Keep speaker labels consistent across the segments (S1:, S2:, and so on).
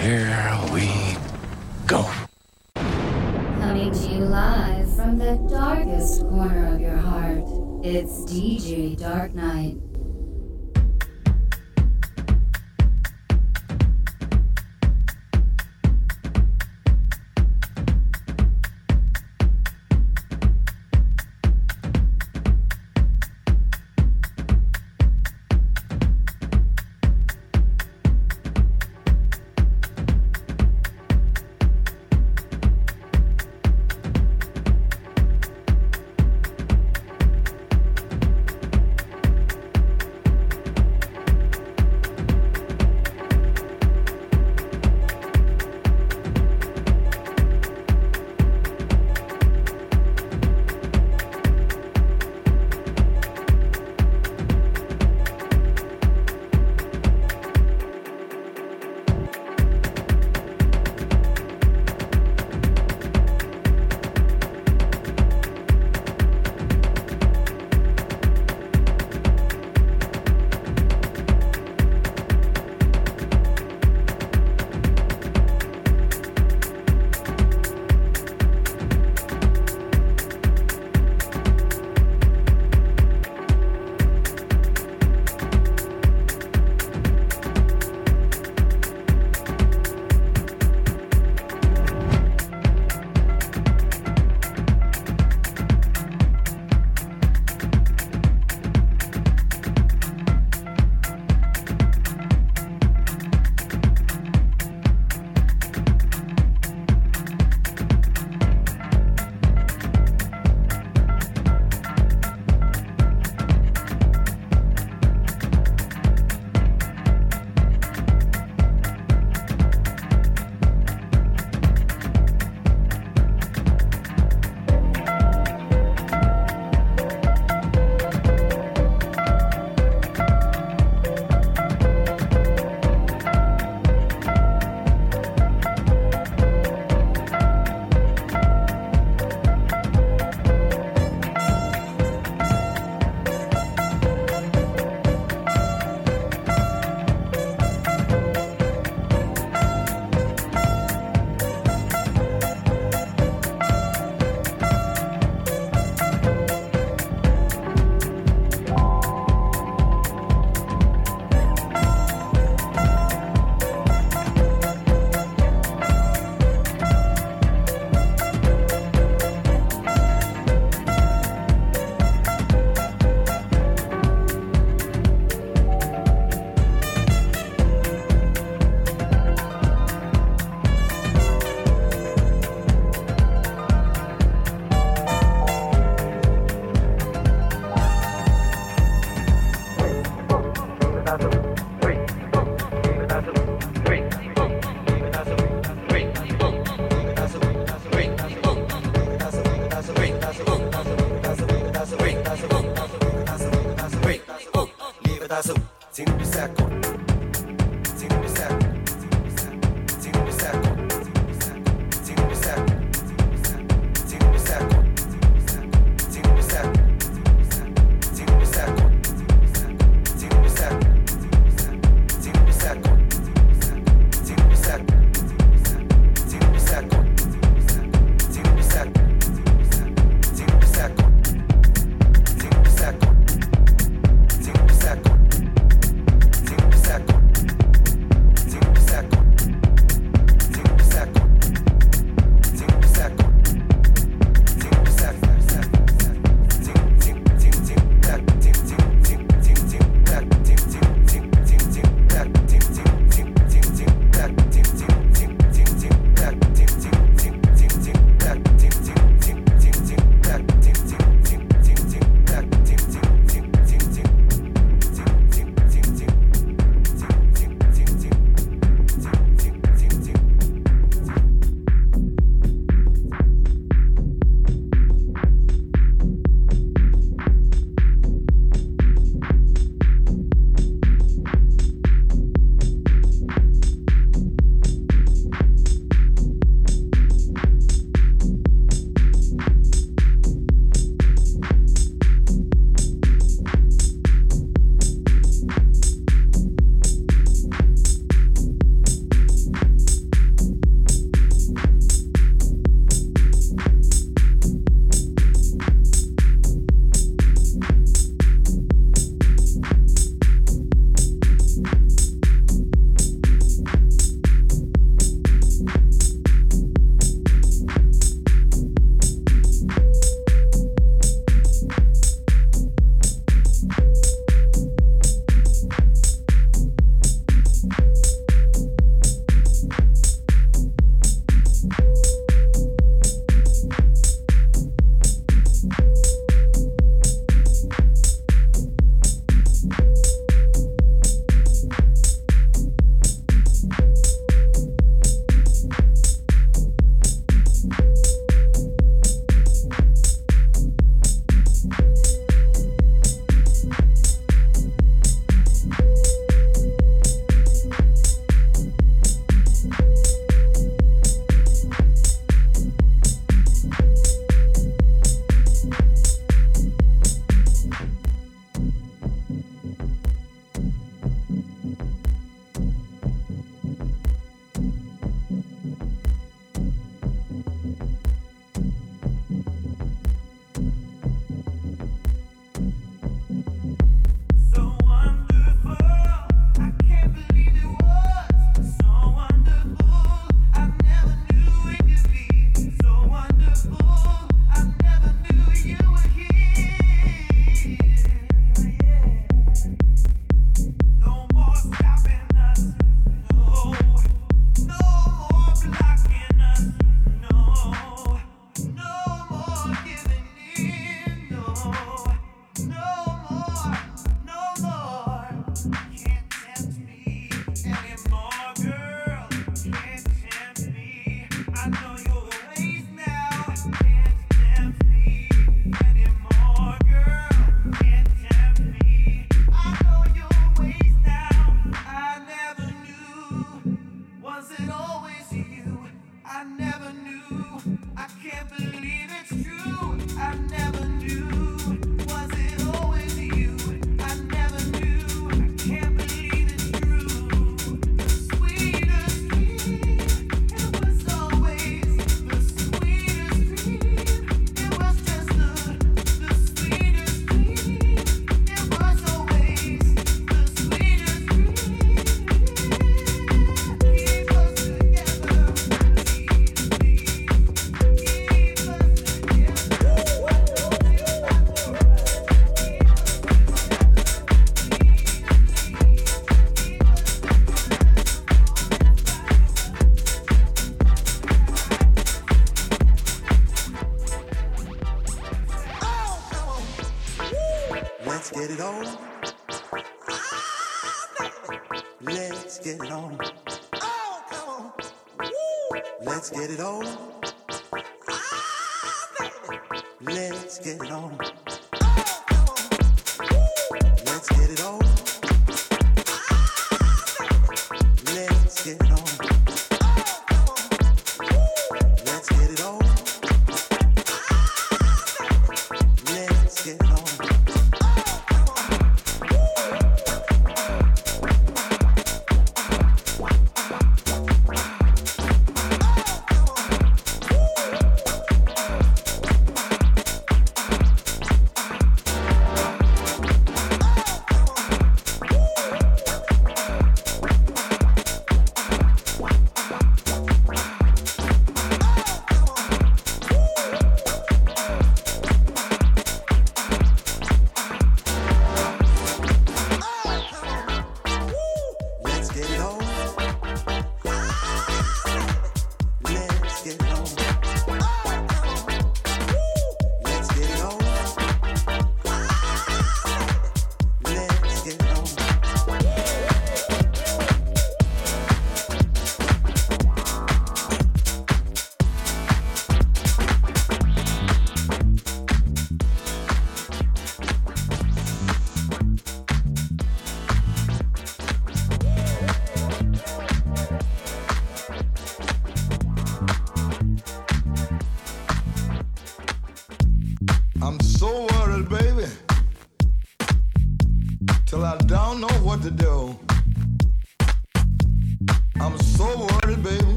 S1: Here we go.
S2: Coming to you live from the darkest corner of your heart, it's DJ
S3: DarkNite.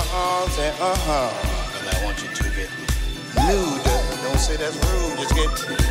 S3: uh-uh, say uh-huh. And I want you to get nude. Don't say that's rude. Just get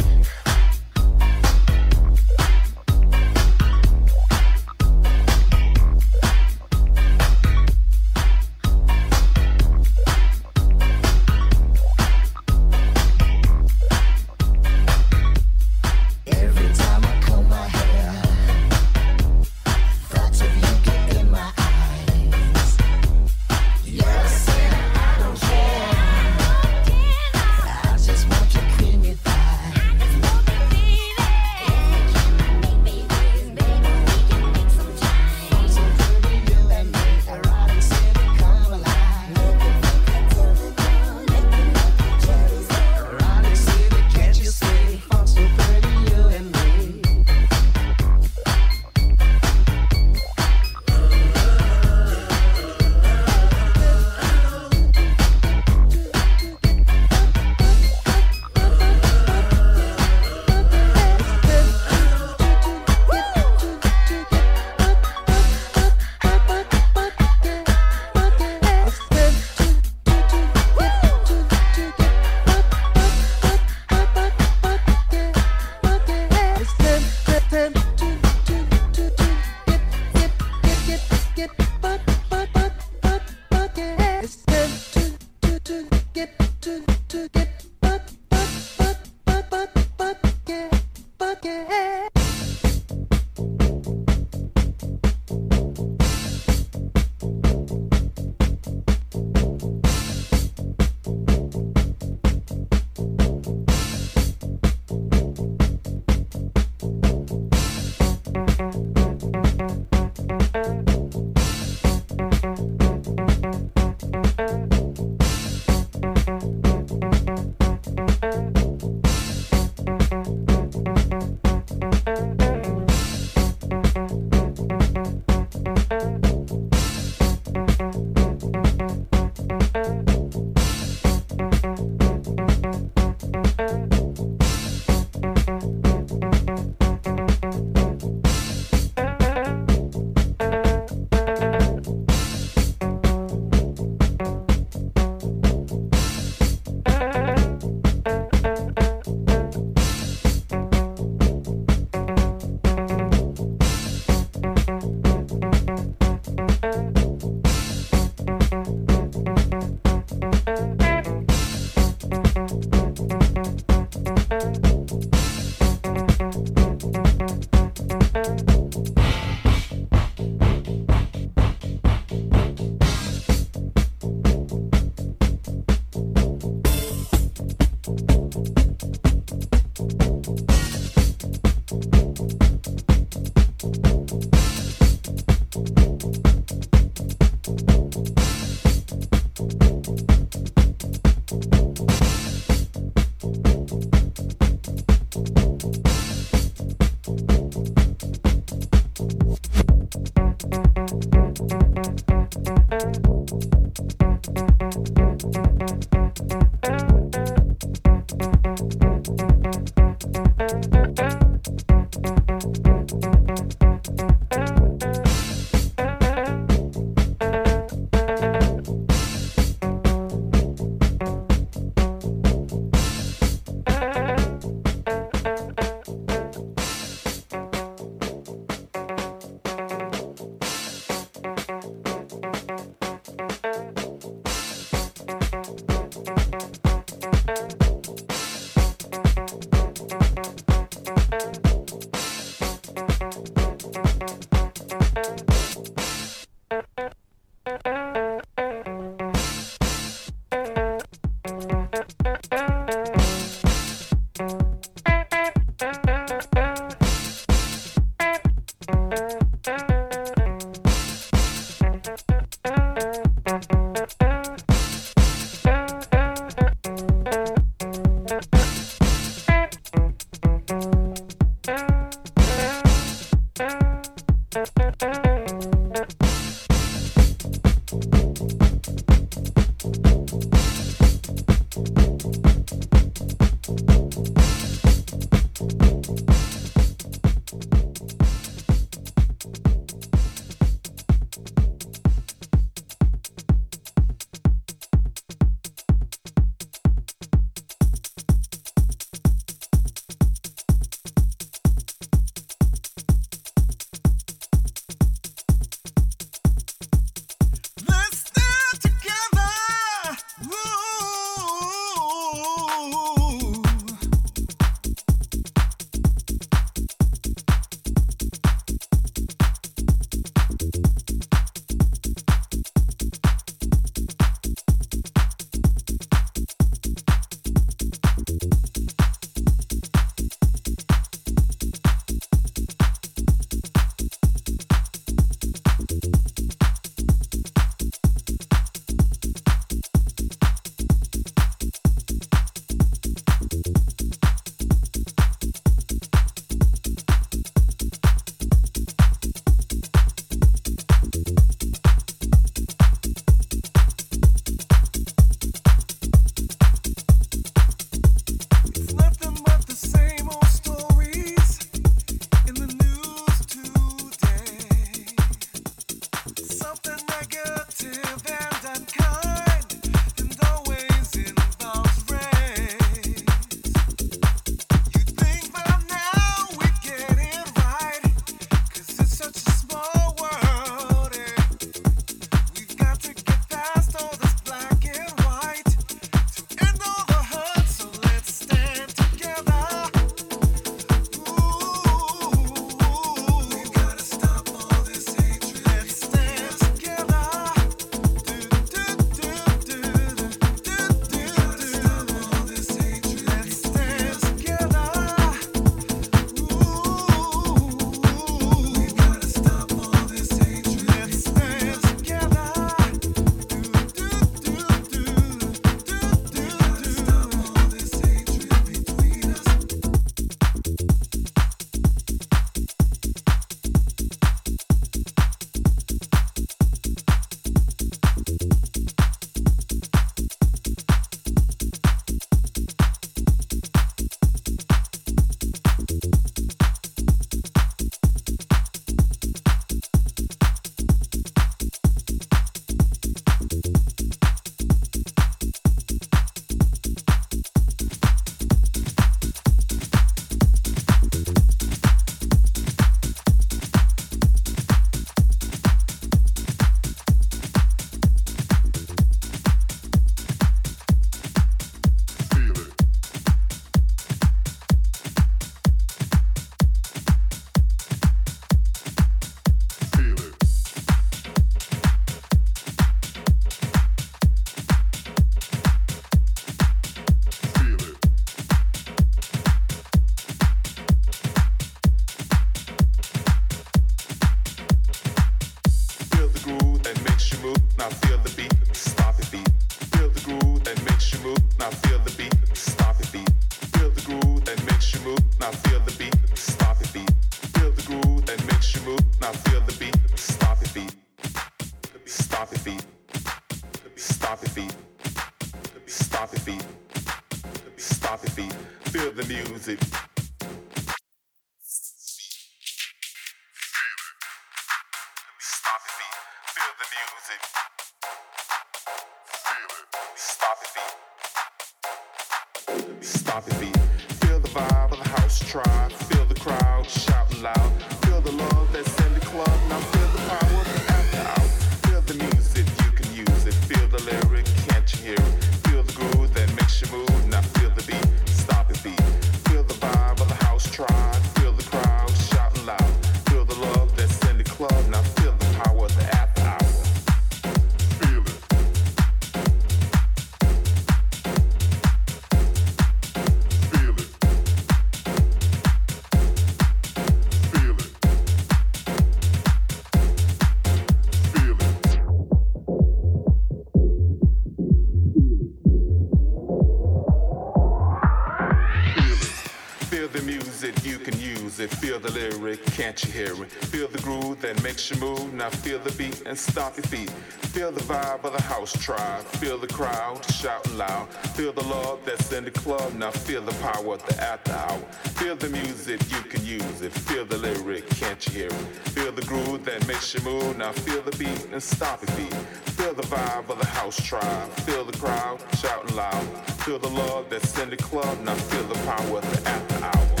S4: groove that makes you move. Now feel the beat and stomp your feet. Feel the vibe of the house tribe. Feel the crowd shouting loud. Feel the love that's in the club. Now feel the power of the after hour. Feel the music, you can use it. Feel the lyric, can't you hear it? Feel the groove that makes you move. Now feel the beat and stomp your feet. Feel the vibe of the house tribe. Feel the crowd shouting loud. Feel the love that's in the club. Now feel the power of the after hour.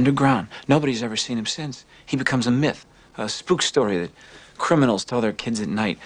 S5: Underground. Nobody's ever seen him since. He becomes a myth, a spook story that criminals tell their kids at night.